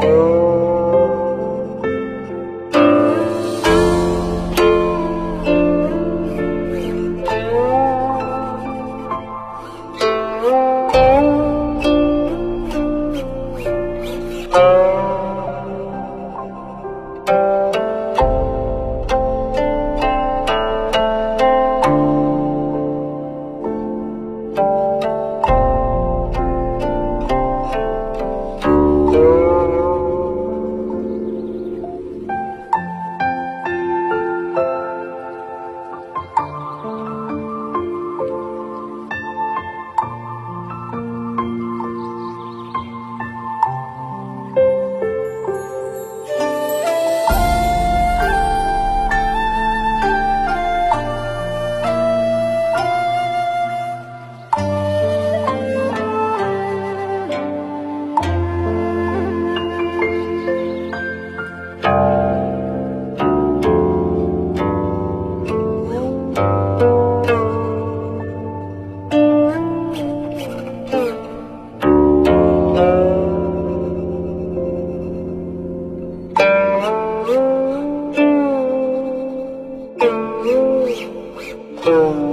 Oh. Oh.